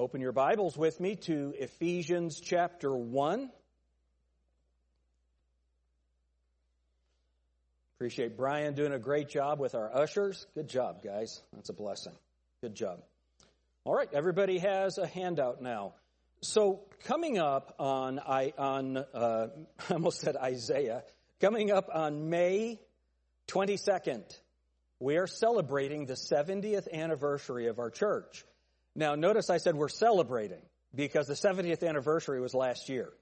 Open your Bibles with me to Ephesians chapter 1. Appreciate Brian doing a great job with our ushers. Good job, guys. That's a blessing. Good job. All right, everybody has a handout now. So coming up on I on uh, I almost said Isaiah. Coming up on May 22nd, we are celebrating the 70th anniversary of our church. Now, notice I said we're celebrating because the 70th anniversary was last year.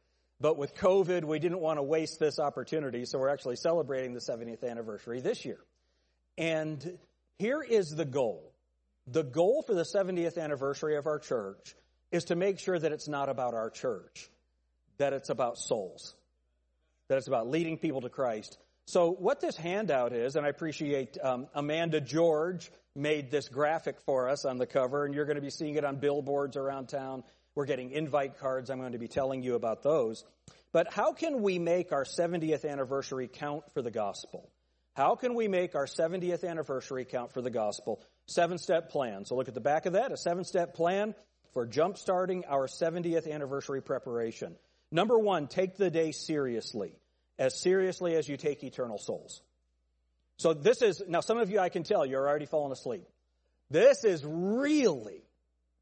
But with COVID, we didn't want to waste this opportunity, so we're actually celebrating the 70th anniversary this year. And here is the goal. The goal for the 70th anniversary of our church is to make sure that it's not about our church, that it's about souls, that it's about leading people to Christ. So what this handout is, and I appreciate um, Amanda George made this graphic for us on the cover, and you're going to be seeing it on billboards around town. We're getting invite cards. I'm going to be telling you about those. But how can we make our 70th anniversary count for the gospel? How can we make our 70th anniversary count for the gospel? Seven step plan. So look at the back of that, a seven step plan for jumpstarting our 70th anniversary preparation. Number one, take the day seriously, as seriously as you take eternal souls. So this is, now some of you I can tell you're already falling asleep. This is really,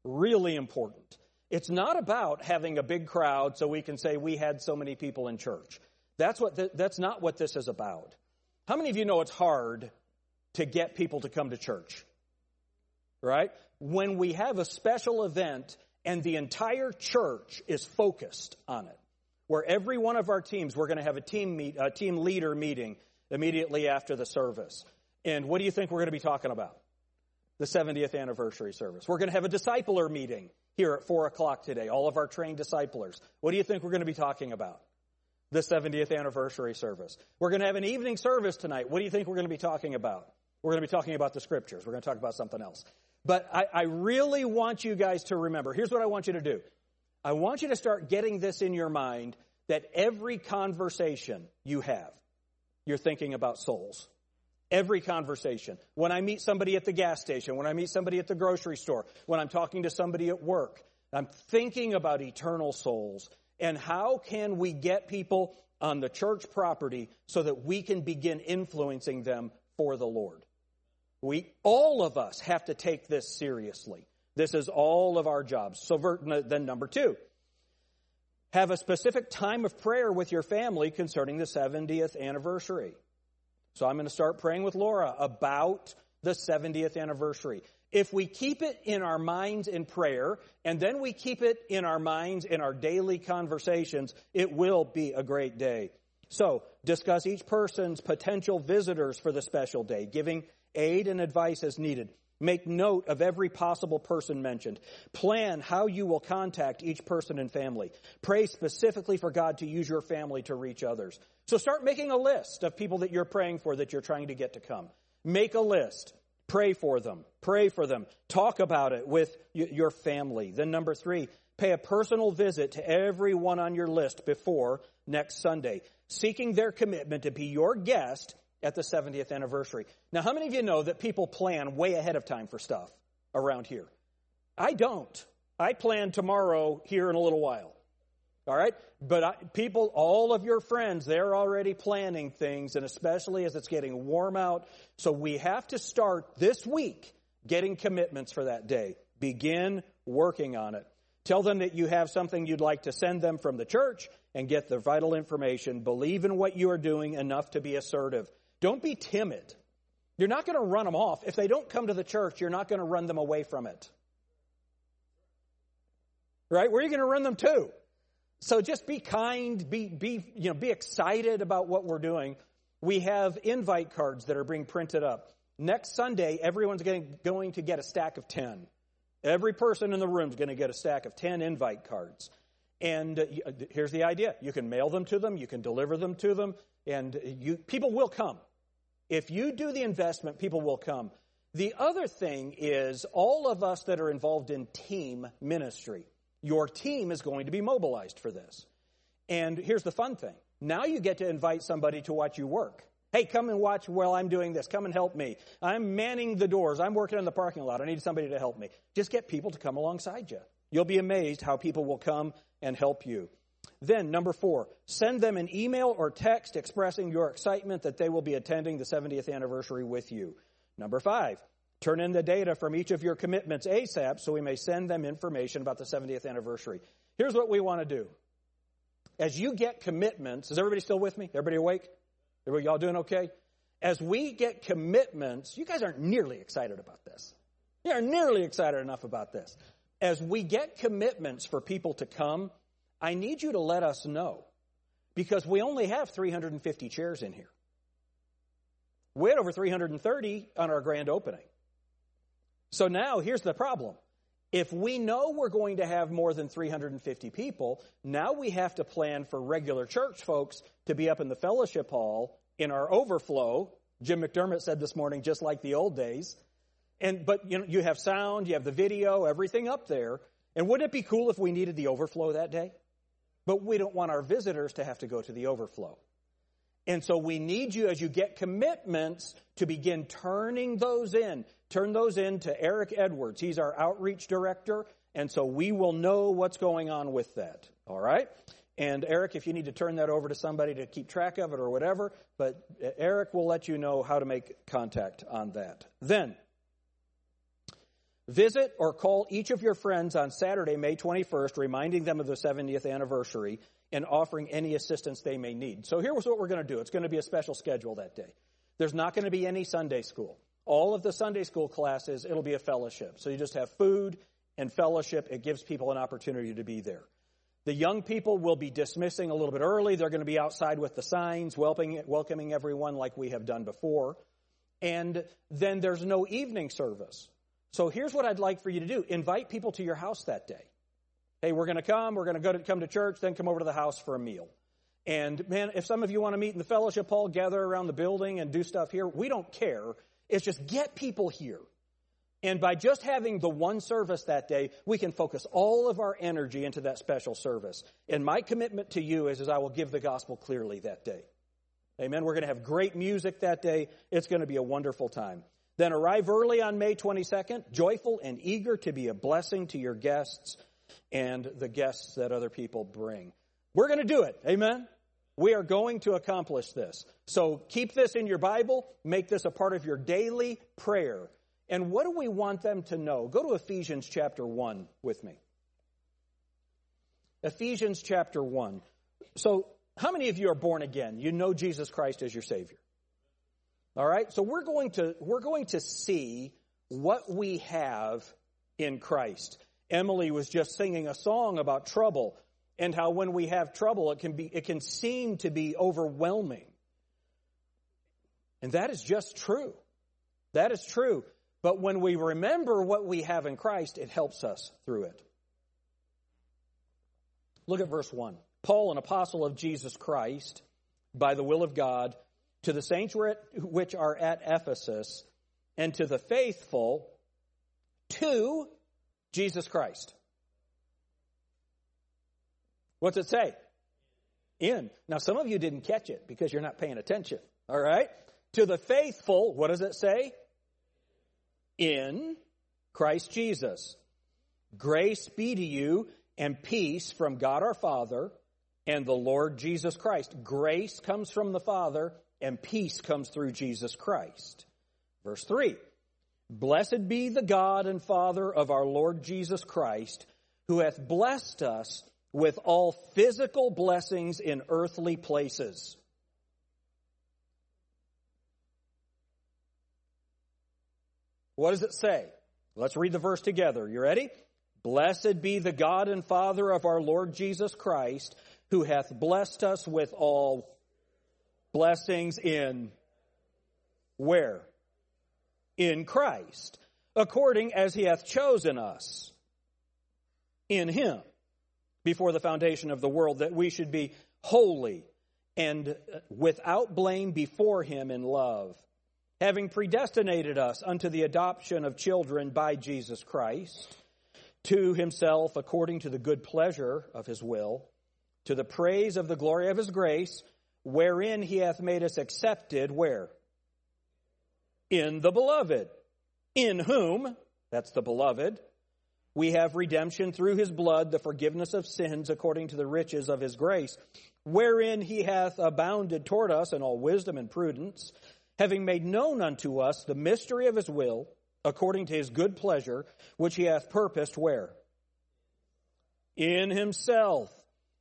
really important. It's not about having a big crowd so we can say we had so many people in church. That's what, th- that's not what this is about. How many of you know it's hard to get people to come to church? Right? When we have a special event and the entire church is focused on it, where every one of our teams, we're going to have a team meet, a team leader meeting immediately after the service. And what do you think we're going to be talking about? The 70th anniversary service. We're going to have a discipler meeting here at 4 o'clock today, all of our trained disciplers. What do you think we're going to be talking about? The 70th anniversary service. We're going to have an evening service tonight. What do you think we're going to be talking about? We're going to be talking about the scriptures. We're going to talk about something else. But I, I really want you guys to remember here's what I want you to do. I want you to start getting this in your mind that every conversation you have, you're thinking about souls. Every conversation. When I meet somebody at the gas station, when I meet somebody at the grocery store, when I'm talking to somebody at work, I'm thinking about eternal souls. And how can we get people on the church property so that we can begin influencing them for the Lord? We, all of us have to take this seriously. This is all of our jobs. So then number two, have a specific time of prayer with your family concerning the 70th anniversary. So I'm going to start praying with Laura about the 70th anniversary. If we keep it in our minds in prayer, and then we keep it in our minds in our daily conversations, it will be a great day. So, discuss each person's potential visitors for the special day, giving aid and advice as needed. Make note of every possible person mentioned. Plan how you will contact each person and family. Pray specifically for God to use your family to reach others. So start making a list of people that you're praying for that you're trying to get to come. Make a list. Pray for them. Pray for them. Talk about it with your family. Then number three, pay a personal visit to everyone on your list before next Sunday, seeking their commitment to be your guest at the 70th anniversary. Now, how many of you know that people plan way ahead of time for stuff around here? I don't. I plan tomorrow here in a little while. All right? But I, people, all of your friends, they're already planning things, and especially as it's getting warm out. So we have to start this week getting commitments for that day. Begin working on it. Tell them that you have something you'd like to send them from the church and get the vital information. Believe in what you are doing enough to be assertive. Don't be timid. You're not going to run them off. If they don't come to the church, you're not going to run them away from it. Right? Where are you going to run them to? So just be kind, be, be, you know, be excited about what we're doing. We have invite cards that are being printed up. Next Sunday, everyone's getting, going to get a stack of 10. Every person in the room is going to get a stack of 10 invite cards. And uh, uh, here's the idea. You can mail them to them, you can deliver them to them, and you, people will come. If you do the investment, people will come. The other thing is all of us that are involved in team ministry, your team is going to be mobilized for this. And here's the fun thing. Now you get to invite somebody to watch you work. Hey, come and watch while I'm doing this. Come and help me. I'm manning the doors. I'm working in the parking lot. I need somebody to help me. Just get people to come alongside you. You'll be amazed how people will come and help you. Then, number four, send them an email or text expressing your excitement that they will be attending the 70th anniversary with you. Number five, turn in the data from each of your commitments ASAP so we may send them information about the 70th anniversary. Here's what we want to do. As you get commitments, is everybody still with me? Everybody awake? Everybody, y'all doing okay? As we get commitments, you guys aren't nearly excited about this. You aren't nearly excited enough about this. As we get commitments for people to come, I need you to let us know because we only have 350 chairs in here. We had over 330 on our grand opening. So now here's the problem. If we know we're going to have more than 350 people, now we have to plan for regular church folks to be up in the fellowship hall in our overflow. Jim McDermott said this morning, just like the old days. And, but you know, you have sound, you have the video, everything up there. And wouldn't it be cool if we needed the overflow that day? But we don't want our visitors to have to go to the overflow. And so we need you as you get commitments to begin turning those in. Turn those in to Eric Edwards. He's our outreach director. And so we will know what's going on with that. All right? And Eric, if you need to turn that over to somebody to keep track of it or whatever, but uh, Eric will let you know how to make contact on that. Then, Visit or call each of your friends on Saturday, May 21st, reminding them of the 70th anniversary and offering any assistance they may need. So here's what we're going to do. It's going to be a special schedule that day. There's not going to be any Sunday school. All of the Sunday school classes, it'll be a fellowship. So you just have food and fellowship. It gives people an opportunity to be there. The young people will be dismissing a little bit early. They're going to be outside with the signs, welcoming, welcoming everyone like we have done before. And then there's no evening service. So here's what I'd like for you to do invite people to your house that day. Hey, we're going to come, we're going to go to come to church, then come over to the house for a meal. And man, if some of you want to meet in the fellowship hall, gather around the building and do stuff here, we don't care. It's just get people here. And by just having the one service that day, we can focus all of our energy into that special service. And my commitment to you is, is I will give the gospel clearly that day. Amen. We're going to have great music that day. It's going to be a wonderful time. Then arrive early on May 22nd, joyful and eager to be a blessing to your guests and the guests that other people bring. We're going to do it. Amen? We are going to accomplish this. So keep this in your Bible. Make this a part of your daily prayer. And what do we want them to know? Go to Ephesians chapter 1 with me. Ephesians chapter 1. So, how many of you are born again? You know Jesus Christ as your Savior. All right? So we're going to we're going to see what we have in Christ. Emily was just singing a song about trouble and how when we have trouble it can be it can seem to be overwhelming. And that is just true. That is true. But when we remember what we have in Christ, it helps us through it. Look at verse 1. Paul, an apostle of Jesus Christ, by the will of God, to the saints which are at Ephesus, and to the faithful to Jesus Christ. What's it say? In. Now, some of you didn't catch it because you're not paying attention. All right? To the faithful, what does it say? In Christ Jesus. Grace be to you and peace from God our Father and the Lord Jesus Christ. Grace comes from the Father and peace comes through Jesus Christ. Verse 3 Blessed be the God and Father of our Lord Jesus Christ, who hath blessed us with all physical blessings in earthly places. What does it say? Let's read the verse together. You ready? Blessed be the God and Father of our Lord Jesus Christ, who hath blessed us with all blessings in where? In Christ, according as he hath chosen us in him before the foundation of the world, that we should be holy and without blame before him in love, having predestinated us unto the adoption of children by Jesus Christ, to himself according to the good pleasure of his will, to the praise of the glory of his grace, wherein he hath made us accepted, where? In the beloved, in whom, that's the beloved, we have redemption through his blood, the forgiveness of sins according to the riches of his grace, wherein he hath abounded toward us in all wisdom and prudence, having made known unto us the mystery of his will, according to his good pleasure, which he hath purposed where? In himself,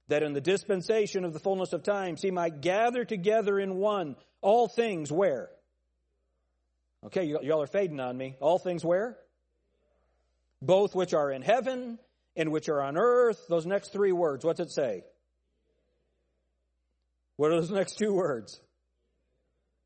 that in the dispensation of the fullness of times he might gather together in one all things where? Okay, y'all are fading on me. All things where? both which are in heaven and which are on earth. Those next three words, what's it say? What are those next two words?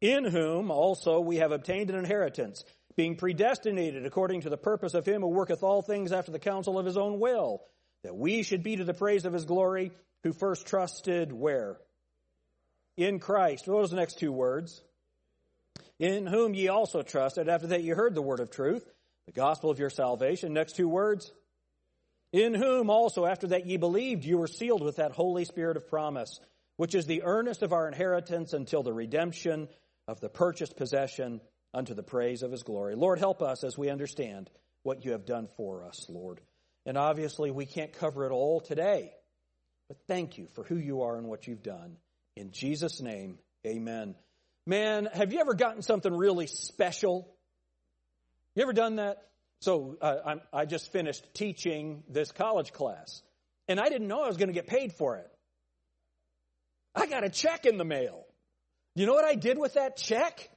In whom also we have obtained an inheritance, being predestinated according to the purpose of him who worketh all things after the counsel of his own will, that we should be to the praise of his glory, who first trusted where? In Christ. What are those next two words? In whom ye also trusted, after that ye heard the word of truth, the gospel of your salvation. Next two words. In whom also, after that ye believed, you were sealed with that Holy Spirit of promise, which is the earnest of our inheritance until the redemption of the purchased possession unto the praise of his glory. Lord, help us as we understand what you have done for us, Lord. And obviously, we can't cover it all today, but thank you for who you are and what you've done. In Jesus' name, amen. Man, have you ever gotten something really special you ever done that? So uh, i just finished teaching this college class, and I didn't know I was going to get paid for it. I got a check in the mail. You know what I did with that check?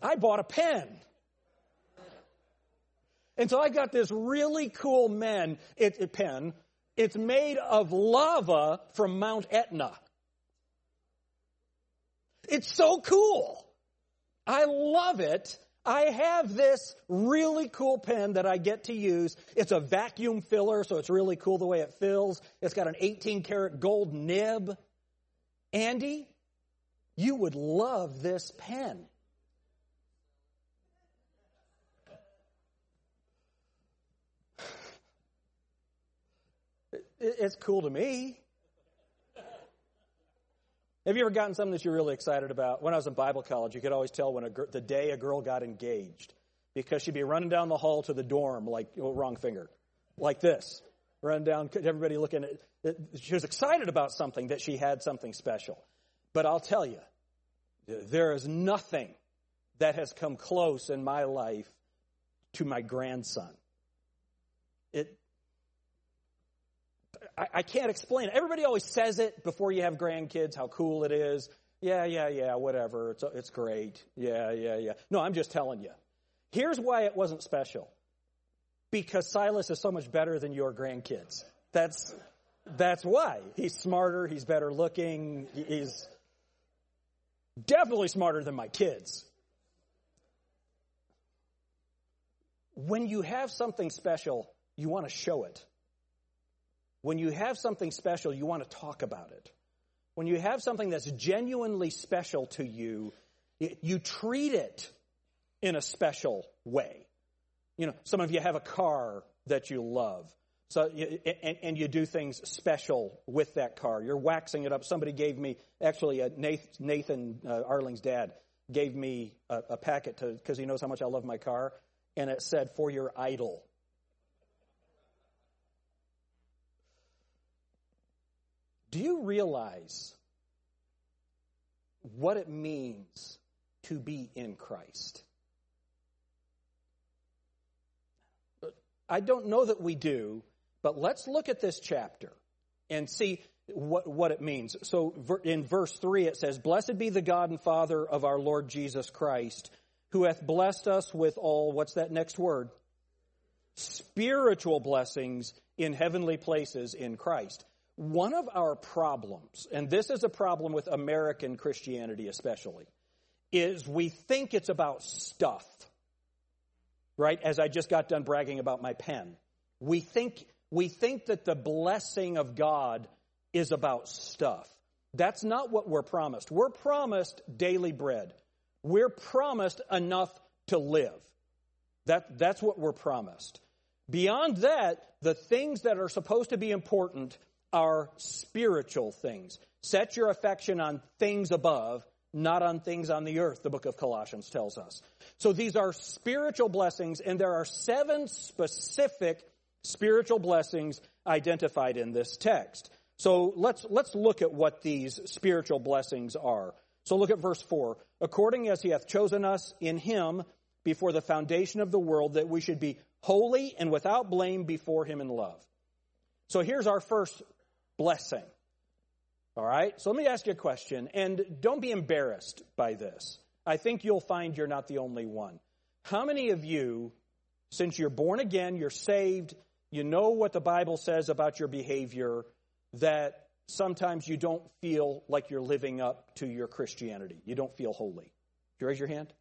I bought a pen. And so I got this really cool pen. It, it, pen. It's made of lava from Mount Etna. It's so cool. I love it. I have this really cool pen that I get to use. It's a vacuum filler, so it's really cool the way it fills. It's got an 18 karat gold nib. Andy, you would love this pen. It's cool to me. Have you ever gotten something that you're really excited about? When I was in Bible college, you could always tell when a, the day a girl got engaged because she'd be running down the hall to the dorm like oh, wrong finger, like this, running down. Everybody looking at. It. She was excited about something that she had something special. But I'll tell you, there is nothing that has come close in my life to my grandson. It I, I can't explain it. Everybody always says it before you have grandkids, how cool it is. Yeah, yeah, yeah, whatever. It's, it's great. Yeah, yeah, yeah. No, I'm just telling you. Here's why it wasn't special. Because Silas is so much better than your grandkids. That's, that's why. He's smarter, he's better looking, he's definitely smarter than my kids. When you have something special, you want to show it. When you have something special, you want to talk about it. When you have something that's genuinely special to you, you treat it in a special way. You know, some of you have a car that you love. So, and, and you do things special with that car. You're waxing it up. Somebody gave me, actually, uh, Nathan, uh, Arling's dad gave me a, a packet to because he knows how much I love my car, and it said for your idol. Do you realize what it means to be in Christ? I don't know that we do, but let's look at this chapter and see what, what it means. So in verse 3, it says, Blessed be the God and Father of our Lord Jesus Christ, who hath blessed us with all, what's that next word? Spiritual blessings in heavenly places in Christ. One of our problems, and this is a problem with American Christianity especially, is we think it's about stuff. Right? As I just got done bragging about my pen. We think, we think that the blessing of God is about stuff. That's not what we're promised. We're promised daily bread. We're promised enough to live. That, that's what we're promised. Beyond that, the things that are supposed to be important are spiritual things. Set your affection on things above, not on things on the earth, the book of Colossians tells us. So these are spiritual blessings, and there are seven specific spiritual blessings identified in this text. So let's, let's look at what these spiritual blessings are. So look at verse 4. According as he hath chosen us in him before the foundation of the world, that we should be holy and without blame before him in love. So here's our first blessing. All right? So let me ask you a question, and don't be embarrassed by this. I think you'll find you're not the only one. How many of you, since you're born again, you're saved, you know what the Bible says about your behavior, that sometimes you don't feel like you're living up to your Christianity? You don't feel holy. Do you raise your hand?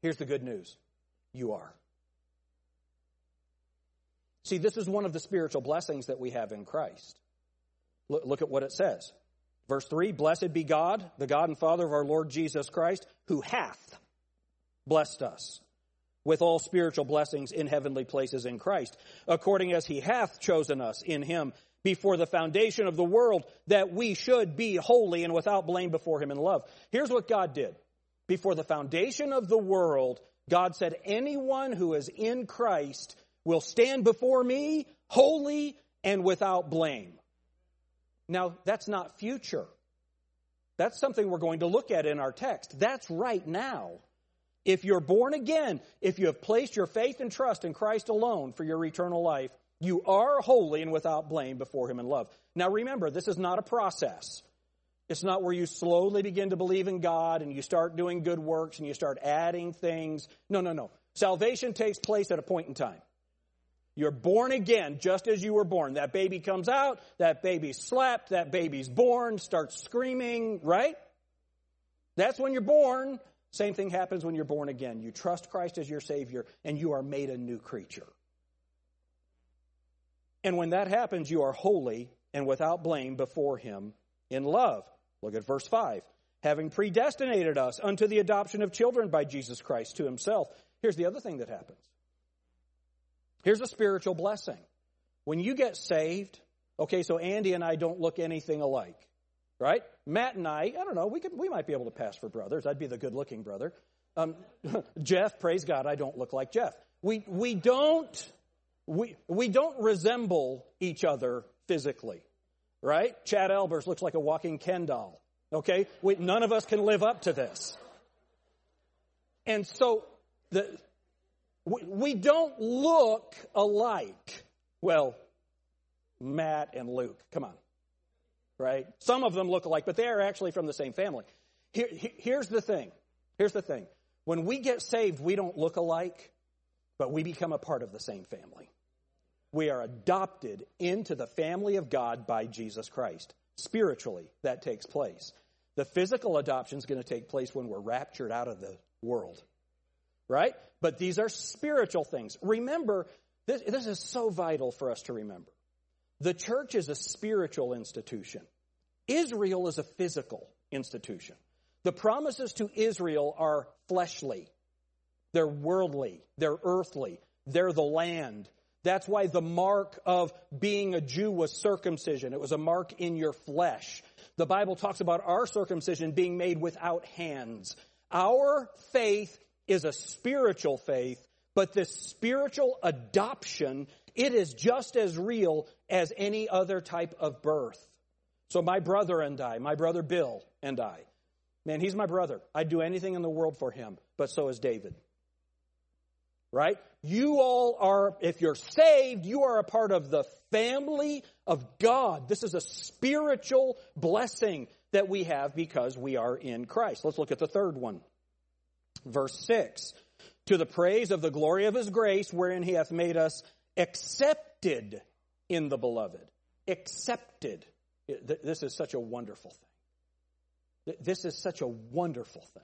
Here's the good news you are. See, this is one of the spiritual blessings that we have in Christ. Look, at what it says. Verse 3 Blessed be God, the God and Father of our Lord Jesus Christ, who hath blessed us with all spiritual blessings in heavenly places in Christ, according as he hath chosen us in him before the foundation of the world, that we should be holy and without blame before him in love. Here's what God did. Before the foundation of the world, God said, Anyone who is in Christ will stand before me holy and without blame. Now, that's not future. That's something we're going to look at in our text. That's right now. If you're born again, if you have placed your faith and trust in Christ alone for your eternal life, you are holy and without blame before Him in love. Now remember, this is not a process. It's not where you slowly begin to believe in God and you start doing good works and you start adding things. No, no, no. Salvation takes place at a point in time. You're born again just as you were born. That baby comes out, that baby's slapped, that baby's born, starts screaming, right? That's when you're born. Same thing happens when you're born again. You trust Christ as your Savior and you are made a new creature. And when that happens, you are holy and without blame before Him in love. Look at verse 5. Having predestinated us unto the adoption of children by Jesus Christ to Himself. Here's the other thing that happens Here's a spiritual blessing. When you get saved, okay, so Andy and I don't look anything alike, right? Matt and I, I don't know, we could, we might be able to pass for brothers. I'd be the good looking brother. Um, Jeff, praise God, I don't look like Jeff. We, we don't, we, we don't resemble each other physically, right? Chad Albers looks like a walking Ken doll. Okay? We, none of us can live up to this. And so the, we don't look alike. Well, Matt and Luke, come on. Right? Some of them look alike, but they are actually from the same family. Here, here's the thing. Here's the thing. When we get saved, we don't look alike, but we become a part of the same family. We are adopted into the family of God by Jesus Christ. Spiritually, that takes place. The physical adoption is going to take place when we're raptured out of the world right? But these are spiritual things. Remember, this, this is so vital for us to remember. The church is a spiritual institution. Israel is a physical institution. The promises to Israel are fleshly. They're worldly. They're earthly. They're the land. That's why the mark of being a Jew was circumcision. It was a mark in your flesh. The Bible talks about our circumcision being made without hands. Our faith is a spiritual faith, but this spiritual adoption, it is just as real as any other type of birth. So my brother and I, my brother Bill and I, man, he's my brother. I'd do anything in the world for him, but so is David. Right? You all are, if you're saved, you are a part of the family of God. This is a spiritual blessing that we have because we are in Christ. Let's look at the third one. Verse 6 To the praise of the glory of his grace, wherein he hath made us accepted in the beloved. Accepted. This is such a wonderful thing. This is such a wonderful thing.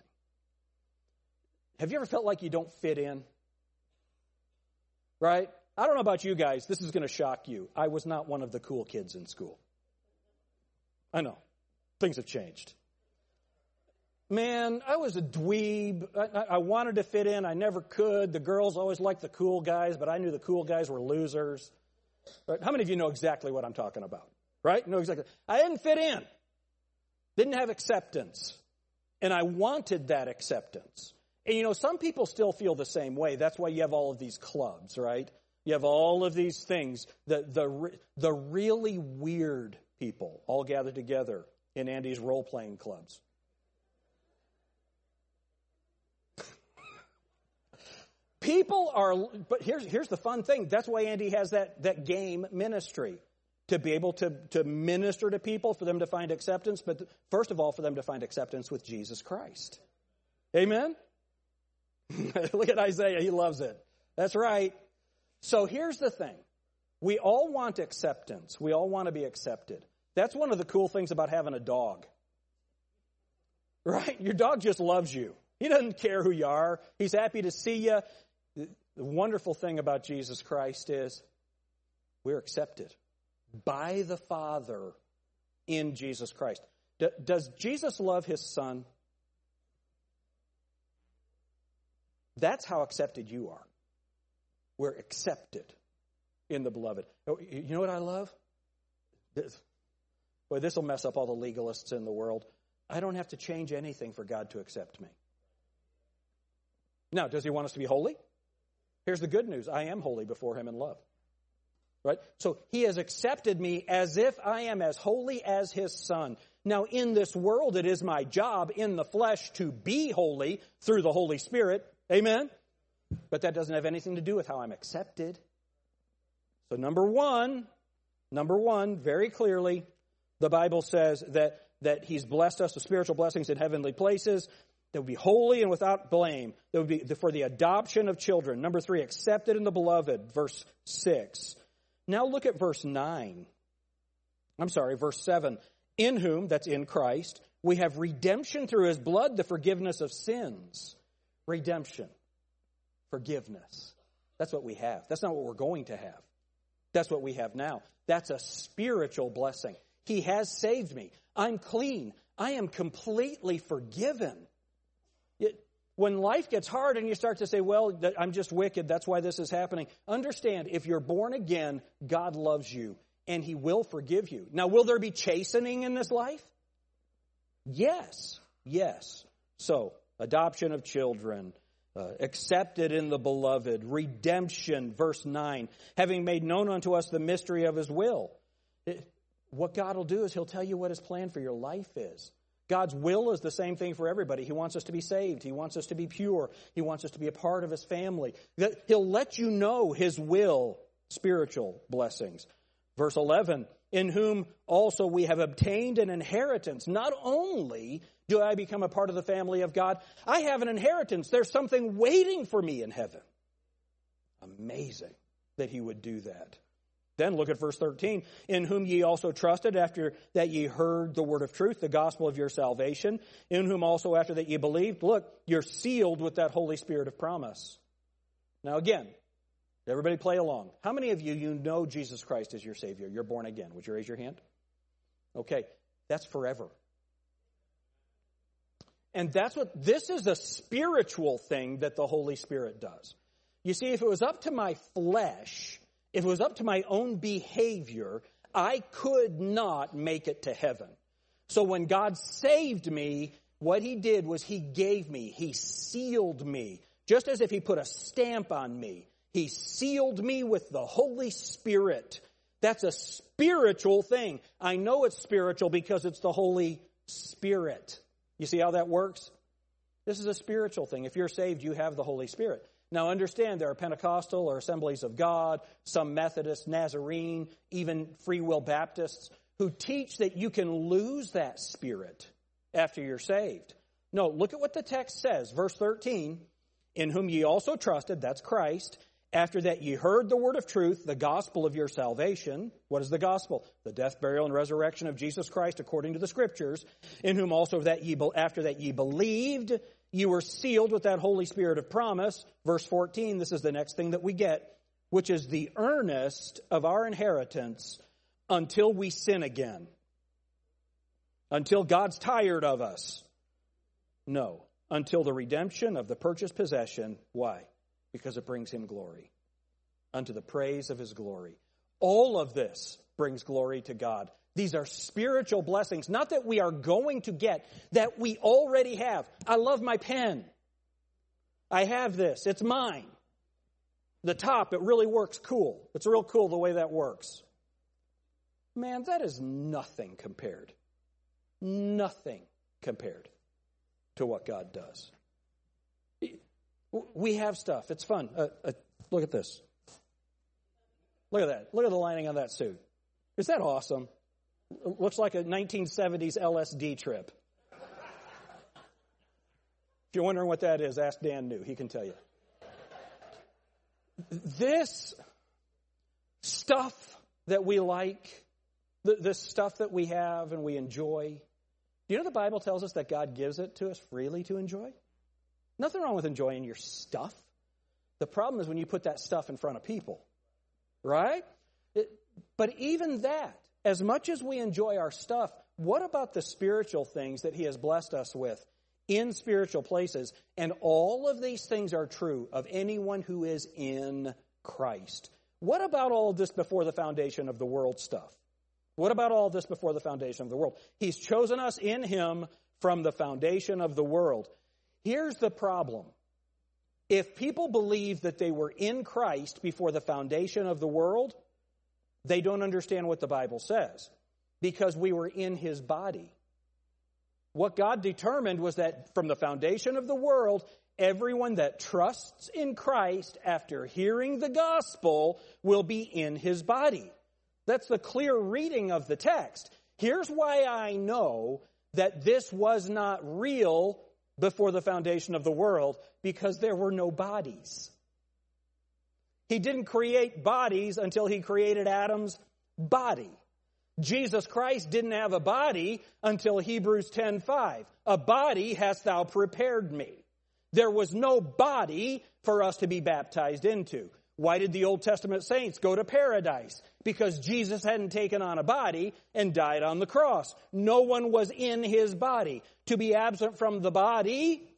Have you ever felt like you don't fit in? Right? I don't know about you guys. This is going to shock you. I was not one of the cool kids in school. I know. Things have changed man, I was a dweeb. I, I, wanted to fit in. I never could. The girls always liked the cool guys, but I knew the cool guys were losers. Right? How many of you know exactly what I'm talking about? Right? Know exactly. I didn't fit in. Didn't have acceptance. And I wanted that acceptance. And you know, some people still feel the same way. That's why you have all of these clubs, right? You have all of these things, the, the, the really weird people all gathered together in Andy's role playing clubs. People are, but here's, here's the fun thing. That's why Andy has that, that game ministry to be able to, to minister to people, for them to find acceptance, but first of all, for them to find acceptance with Jesus Christ. Amen? Look at Isaiah, he loves it. That's right. So here's the thing we all want acceptance, we all want to be accepted. That's one of the cool things about having a dog. Right? Your dog just loves you. He doesn't care who you are. He's happy to see you. The wonderful thing about Jesus Christ is we're accepted by the Father in Jesus Christ. does Jesus love his son? That's how accepted you are. We're accepted in the beloved. Oh, you know what I love? This, boy, this will mess up all the legalists in the world. I don't have to change anything for God to accept me. Now, does he want us to be holy? Here's the good news I am holy before him in love. Right? So he has accepted me as if I am as holy as his son. Now, in this world, it is my job in the flesh to be holy through the Holy Spirit. Amen? But that doesn't have anything to do with how I'm accepted. So, number one, number one, very clearly, the Bible says that, that he's blessed us with spiritual blessings in heavenly places that would be holy and without blame, that would be for the adoption of children. Number three, accepted in the beloved, verse six. Now look at verse nine. I'm sorry, verse seven. In whom, that's in Christ, we have redemption through his blood, the forgiveness of sins. Redemption. Forgiveness. That's what we have. That's not what we're going to have. That's what we have now. That's a spiritual blessing. He has saved me. I'm clean. I am completely forgiven. When life gets hard and you start to say, well, I'm just wicked, that's why this is happening, understand if you're born again, God loves you and He will forgive you. Now, will there be chastening in this life? Yes, yes. So, adoption of children, uh, accepted in the beloved, redemption, verse 9, having made known unto us the mystery of His will. It, what God will do is He'll tell you what His plan for your life is. God's will is the same thing for everybody. He wants us to be saved. He wants us to be pure. He wants us to be a part of His family. He'll let you know His will, spiritual blessings. Verse 11, in whom also we have obtained an inheritance. Not only do I become a part of the family of God, I have an inheritance. There's something waiting for me in heaven. Amazing that He would do that. Then look at verse 13. In whom ye also trusted after that ye heard the word of truth, the gospel of your salvation, in whom also after that ye believed, look, you're sealed with that Holy Spirit of promise. Now again, everybody play along. How many of you, you know Jesus Christ as your Savior? You're born again. Would you raise your hand? Okay, that's forever. And that's what, this is a spiritual thing that the Holy Spirit does. You see, if it was up to my flesh, if it was up to my own behavior, I could not make it to heaven. So when God saved me, what he did was he gave me, he sealed me, just as if he put a stamp on me. He sealed me with the Holy Spirit. That's a spiritual thing. I know it's spiritual because it's the Holy Spirit. You see how that works? This is a spiritual thing. If you're saved, you have the Holy Spirit. Now understand there are Pentecostal or Assemblies of God, some Methodist, Nazarene, even Free Will Baptists who teach that you can lose that spirit after you're saved. No, look at what the text says. Verse 13, in whom ye also trusted, that's Christ, after that ye heard the word of truth, the gospel of your salvation. What is the gospel? The death, burial, and resurrection of Jesus Christ according to the scriptures, in whom also that ye, after that ye believed, you were sealed with that Holy Spirit of promise. Verse 14, this is the next thing that we get, which is the earnest of our inheritance until we sin again. Until God's tired of us. No. Until the redemption of the purchased possession. Why? Because it brings him glory. Unto the praise of his glory. All of this brings glory to God. These are spiritual blessings, not that we are going to get, that we already have. I love my pen. I have this. It's mine. the top, it really works cool. It's real cool the way that works. Man, that is nothing compared. Nothing compared to what God does. We have stuff. It's fun. Uh, uh, look at this. Look at that. Look at the lining on that suit. Is that awesome? Looks like a 1970s LSD trip. If you're wondering what that is, ask Dan New. He can tell you. This stuff that we like, the this stuff that we have and we enjoy, do you know the Bible tells us that God gives it to us freely to enjoy? Nothing wrong with enjoying your stuff. The problem is when you put that stuff in front of people, right? It, but even that, as much as we enjoy our stuff, what about the spiritual things that He has blessed us with in spiritual places? And all of these things are true of anyone who is in Christ. What about all this before the foundation of the world stuff? What about all this before the foundation of the world? He's chosen us in Him from the foundation of the world. Here's the problem. If people believe that they were in Christ before the foundation of the world, they don't understand what the Bible says because we were in his body. What God determined was that from the foundation of the world, everyone that trusts in Christ after hearing the gospel will be in his body. That's the clear reading of the text. Here's why I know that this was not real before the foundation of the world because there were no bodies. He didn't create bodies until he created Adam's body. Jesus Christ didn't have a body until Hebrews 10:5. A body hast thou prepared me. There was no body for us to be baptized into. Why did the Old Testament saints go to paradise? Because Jesus hadn't taken on a body and died on the cross. No one was in his body. To be absent from the body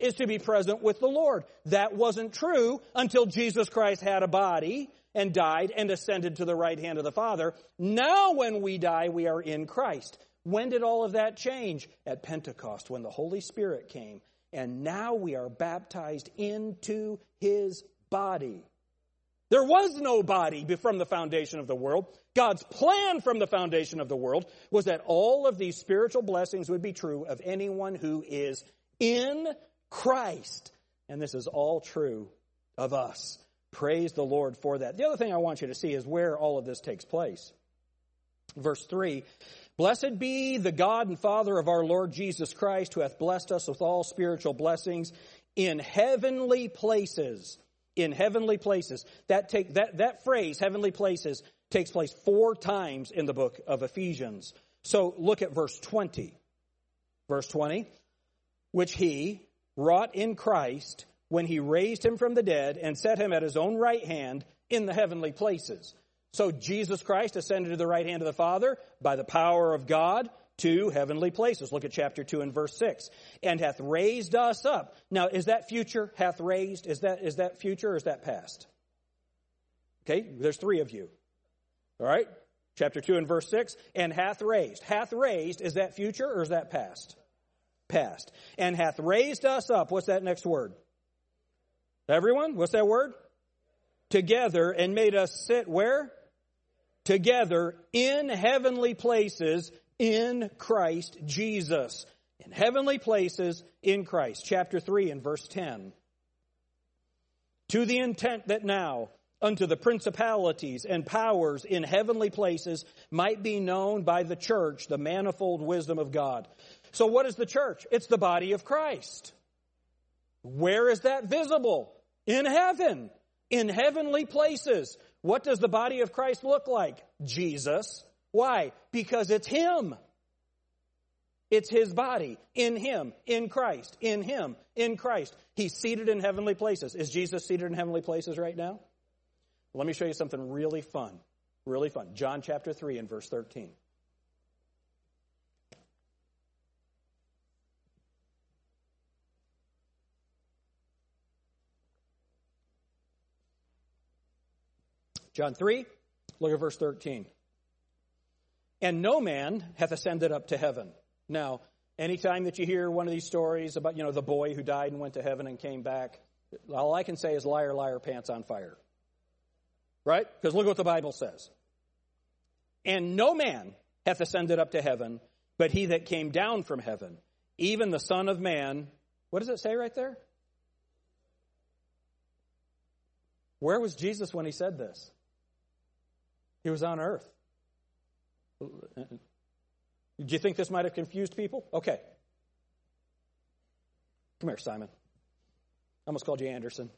is to be present with the Lord. That wasn't true until Jesus Christ had a body and died and ascended to the right hand of the Father. Now, when we die, we are in Christ. When did all of that change? At Pentecost, when the Holy Spirit came. And now we are baptized into his body. There was no body from the foundation of the world. God's plan from the foundation of the world was that all of these spiritual blessings would be true of anyone who is in Christ. And this is all true of us. Praise the Lord for that. The other thing I want you to see is where all of this takes place. Verse 3 Blessed be the God and Father of our Lord Jesus Christ, who hath blessed us with all spiritual blessings in heavenly places in heavenly places. That, take, that, that phrase, heavenly places, takes place four times in the book of Ephesians. So look at verse 20. Verse 20, which he wrought in Christ when he raised him from the dead and set him at his own right hand in the heavenly places. So Jesus Christ ascended to the right hand of the Father by the power of God to heavenly places. Look at chapter 2 and verse 6. And hath raised us up. Now, is that future? Hath raised? Is that, is that future or is that past? Okay, there's three of you. All right? Chapter 2 and verse 6. And hath raised. Hath raised, is that future or is that past? Past. And hath raised us up. What's that next word? Everyone? What's that word? Together and made us sit where? Together in heavenly places in Christ Jesus. In heavenly places in Christ. Chapter 3 and verse 10. To the intent that now unto the principalities and powers in heavenly places might be known by the church the manifold wisdom of God. So what is the church? It's the body of Christ. Where is that visible? In heaven. In heavenly places. What does the body of Christ look like? Jesus. Why? Because it's Him. It's His body in Him, in Christ, in Him, in Christ. He's seated in heavenly places. Is Jesus seated in heavenly places right now? Let me show you something really fun. Really fun. John chapter 3 and verse 13. John 3, look at verse 13. And no man hath ascended up to heaven. Now, anytime that you hear one of these stories about, you know, the boy who died and went to heaven and came back, All I can say is liar, liar, pants on fire. Right? Because look what the Bible says. And no man hath ascended up to heaven, but he that came down from heaven, even the Son of Man. What does it say right there? Where was Jesus when he said this? He was on earth. Do you think this might have confused people? Okay. Come here, Simon. I almost called you Anderson.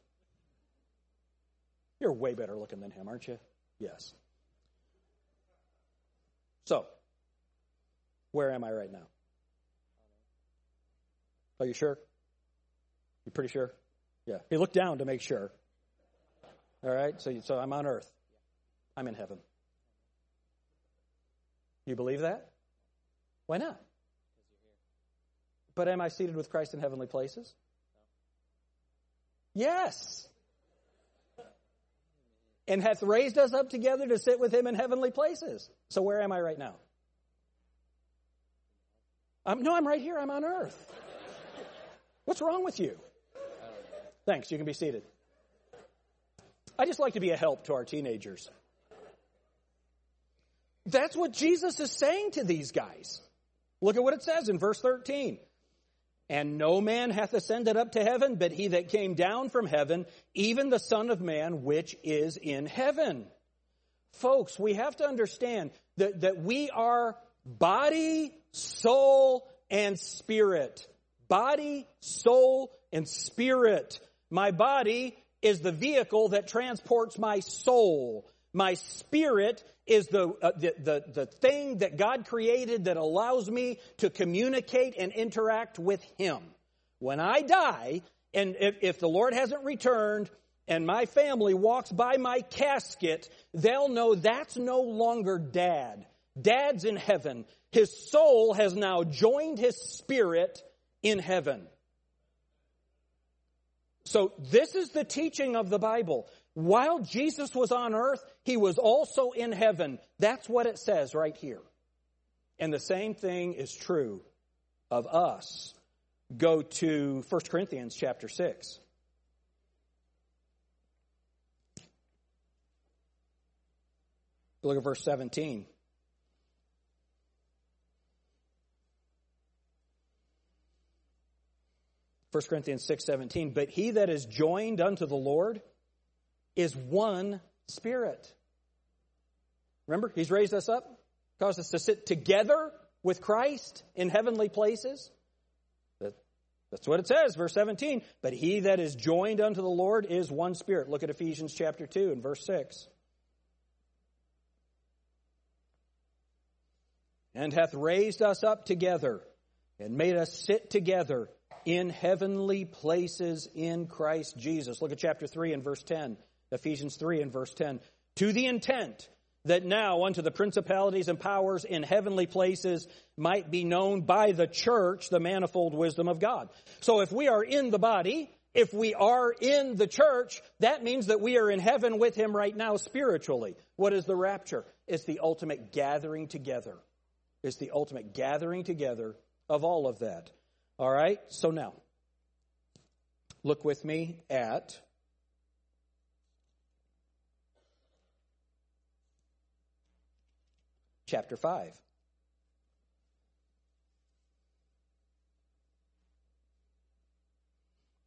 You're way better looking than him, aren't you? Yes. So, where am I right now? Are you sure? You pretty sure? Yeah. He looked down to make sure. All right. So, so I'm on earth. I'm in heaven. You believe that? Why not? But am I seated with Christ in heavenly places? Yes. And hath raised us up together to sit with him in heavenly places. So where am I right now? No, I'm right here. I'm on earth. What's wrong with you? Thanks. You can be seated. I just like to be a help to our teenagers. That's what Jesus is saying to these guys. Look at what it says in verse 13. And no man hath ascended up to heaven, but he that came down from heaven, even the Son of Man, which is in heaven. Folks, we have to understand that, that we are body, soul, and spirit. Body, soul, and spirit. My body is the vehicle that transports my soul. My spirit is the, uh, the, the, the thing that God created that allows me to communicate and interact with Him. When I die, and if, if the Lord hasn't returned, and my family walks by my casket, they'll know that's no longer dad. Dad's in heaven. His soul has now joined his spirit in heaven. So this is the teaching of the Bible. While Jesus was on earth, he was also in heaven. That's what it says right here. And the same thing is true of us. Go to 1 Corinthians chapter 6. Look at verse 17. 1 Corinthians 6:17, but he that is joined unto the Lord is one spirit. Remember, he's raised us up, caused us to sit together with Christ in heavenly places. That's what it says, verse 17. But he that is joined unto the Lord is one spirit. Look at Ephesians chapter 2 and verse 6. And hath raised us up together and made us sit together in heavenly places in Christ Jesus. Look at chapter 3 and verse 10, Ephesians 3 and verse 10. To the intent that now unto the principalities and powers in heavenly places might be known by the church the manifold wisdom of God. So if we are in the body, if we are in the church, that means that we are in heaven with him right now spiritually. What is the rapture? It's the ultimate gathering together. It's the ultimate gathering together of all of that. All right? So now, look with me at chapter 5.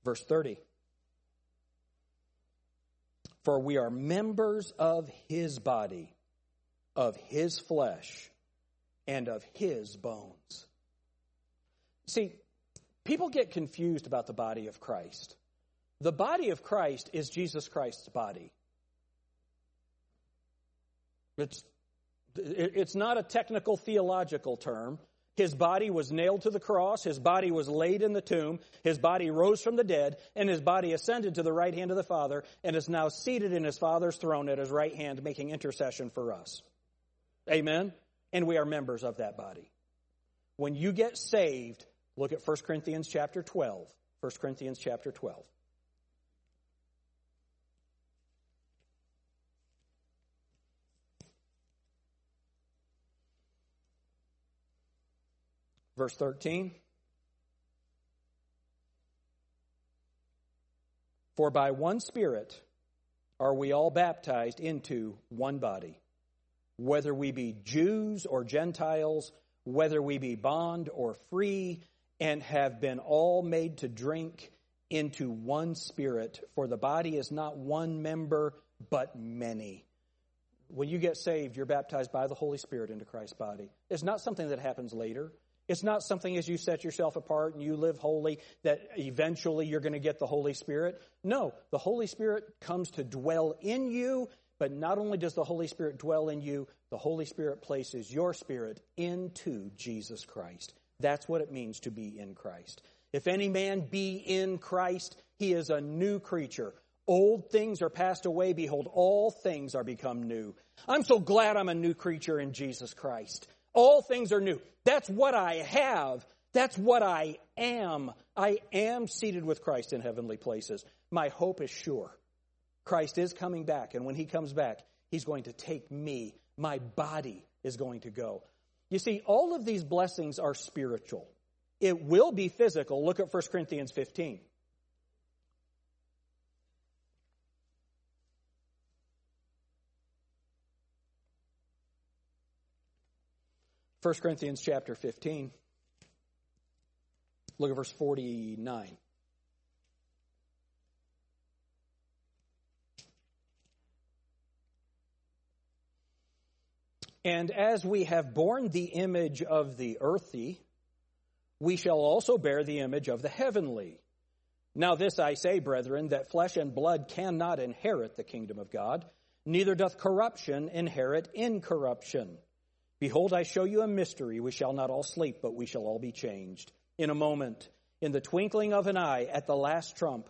Verse 30. For we are members of his body, of his flesh, and of his bones. See, People get confused about the body of Christ. The body of Christ is Jesus Christ's body. It's, it's not a technical theological term. His body was nailed to the cross. His body was laid in the tomb. His body rose from the dead, and his body ascended to the right hand of the Father, and is now seated in his Father's throne at his right hand, making intercession for us. Amen? And we are members of that body. When you get saved, Look at 1 Corinthians chapter 12. 1 Corinthians chapter 12. Verse 13. For by one Spirit are we all baptized into one body, whether we be Jews or Gentiles, whether we be bond or free, and have been all made to drink into one Spirit. For the body is not one member, but many. When you get saved, you're baptized by the Holy Spirit into Christ's body. It's not something that happens later. It's not something as you set yourself apart and you live holy that eventually you're going to get the Holy Spirit. No, the Holy Spirit comes to dwell in you, but not only does the Holy Spirit dwell in you, the Holy Spirit places your spirit into Jesus Christ. That's what it means to be in Christ. If any man be in Christ, he is a new creature. Old things are passed away. Behold, all things are become new. I'm so glad I'm a new creature in Jesus Christ. All things are new. That's what I have. That's what I am. I am seated with Christ in heavenly places. My hope is sure. Christ is coming back, and when he comes back, he's going to take me. My body is going to go. You see, all of these blessings are spiritual. It will be physical. Look at 1 Corinthians 15. 1 Corinthians chapter 15. Look at verse 49. And as we have borne the image of the earthy, we shall also bear the image of the heavenly. Now, this I say, brethren, that flesh and blood cannot inherit the kingdom of God, neither doth corruption inherit incorruption. Behold, I show you a mystery. We shall not all sleep, but we shall all be changed. In a moment, in the twinkling of an eye, at the last trump.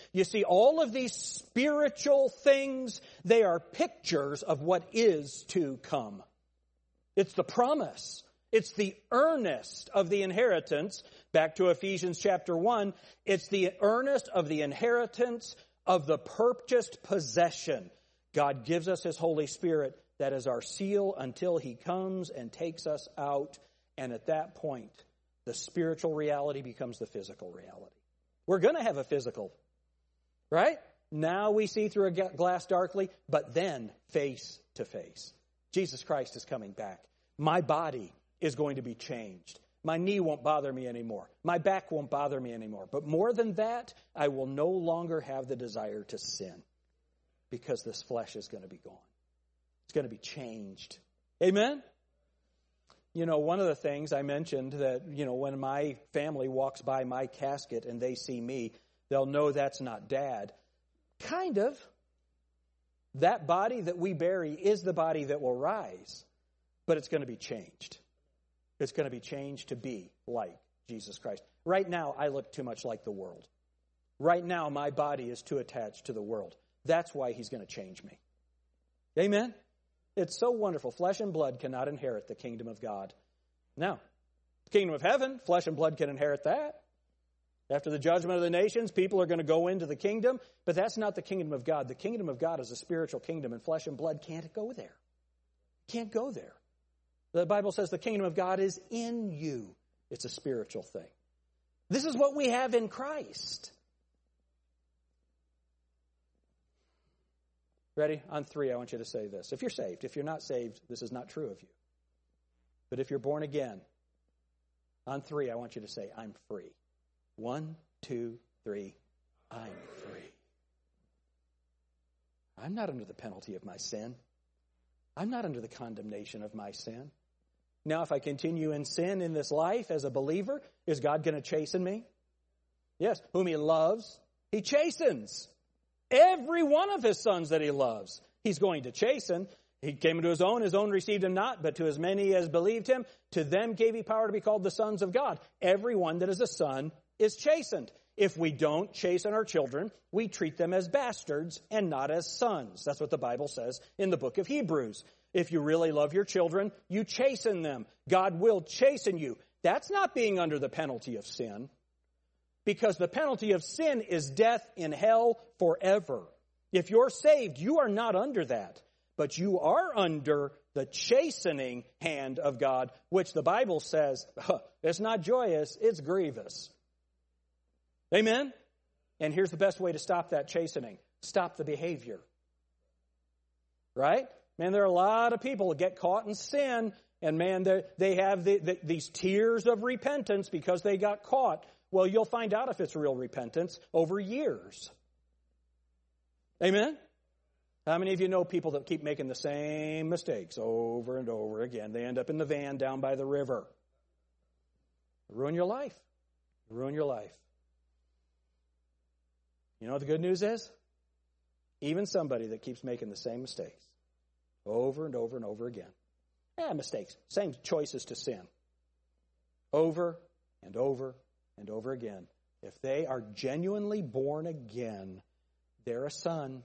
You see, all of these spiritual things, they are pictures of what is to come. It's the promise. It's the earnest of the inheritance. Back to Ephesians chapter 1. It's the earnest of the inheritance of the purchased possession. God gives us His Holy Spirit. That is our seal until He comes and takes us out. And at that point, the spiritual reality becomes the physical reality. We're going to have a physical, right? Now we see through a glass darkly, but then face to face. Jesus Christ is coming back. My body is going to be changed. My knee won't bother me anymore. My back won't bother me anymore. But more than that, I will no longer have the desire to sin because this flesh is going to be gone. It's going to be changed. Amen? You know, one of the things I mentioned that, you know, when my family walks by my casket and they see me, they'll know that's not dad. Kind of. That body that we bury is the body that will rise, but it's going to be changed. It's going to be changed to be like Jesus Christ. Right now, I look too much like the world. Right now, my body is too attached to the world. That's why he's going to change me. Amen? It's so wonderful. Flesh and blood cannot inherit the kingdom of God. Now, kingdom of heaven, flesh and blood can inherit that. After the judgment of the nations, people are going to go into the kingdom, but that's not the kingdom of God. The kingdom of God is a spiritual kingdom, and flesh and blood can't go there. Can't go there. The Bible says the kingdom of God is in you. It's a spiritual thing. This is what we have in Christ. Ready? On three, I want you to say this. If you're saved, if you're not saved, this is not true of you. But if you're born again, on three, I want you to say, I'm free. One, two, three, I'm free. I'm not under the penalty of my sin. I'm not under the condemnation of my sin. Now, if I continue in sin in this life as a believer, is God going to chasten me? Yes. Whom he loves, he chastens. Every one of his sons that he loves, he's going to chasten. He came into his own, his own received him not, but to as many as believed him, to them gave he power to be called the sons of God. Everyone that is a son is chastened. If we don't chasten our children, we treat them as bastards and not as sons. That's what the Bible says in the book of Hebrews. If you really love your children, you chasten them. God will chasten you. That's not being under the penalty of sin. Because the penalty of sin is death in hell forever. If you're saved, you are not under that. But you are under the chastening hand of God, which the Bible says, huh, it's not joyous, it's grievous. Amen? And here's the best way to stop that chastening stop the behavior. Right? Man, there are a lot of people that get caught in sin, and man, they have the, the, these tears of repentance because they got caught. Well, you'll find out if it's real repentance over years. Amen? How many of you know people that keep making the same mistakes over and over again? They end up in the van down by the river. Ruin your life. Ruin your life. You know what the good news is? Even somebody that keeps making the same mistakes over and over and over again. Yeah, mistakes. Same choices to sin. Over and over and over again. If they are genuinely born again, they're a son.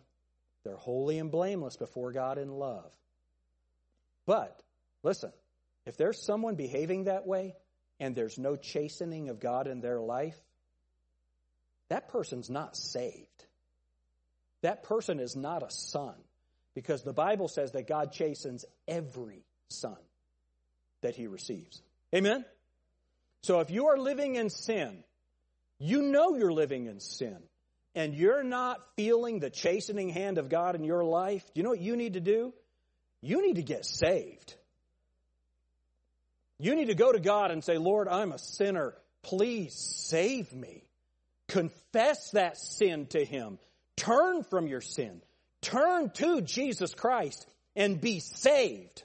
They're holy and blameless before God in love. But, listen, if there's someone behaving that way and there's no chastening of God in their life, that person's not saved. That person is not a son because the Bible says that God chastens every son that he receives. Amen? So if you are living in sin, you know you're living in sin, and you're not feeling the chastening hand of God in your life, do you know what you need to do? You need to get saved. You need to go to God and say, Lord, I'm a sinner. Please save me. Confess that sin to Him. Turn from your sin. Turn to Jesus Christ and be saved.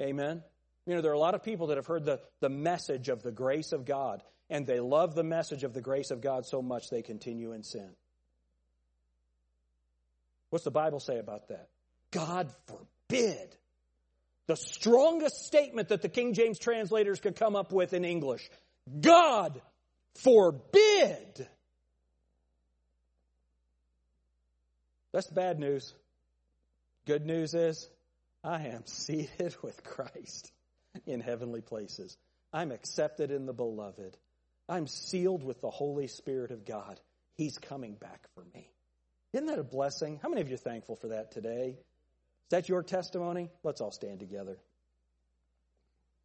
Amen. You know, there are a lot of people that have heard the, the message of the grace of God, and they love the message of the grace of God so much they continue in sin. What's the Bible say about that? God forbid. The strongest statement that the King James translators could come up with in English God forbid. That's bad news. Good news is, I am seated with Christ in heavenly places. I'm accepted in the beloved. I'm sealed with the Holy Spirit of God. He's coming back for me. Isn't that a blessing? How many of you are thankful for that today? Is that your testimony? Let's all stand together.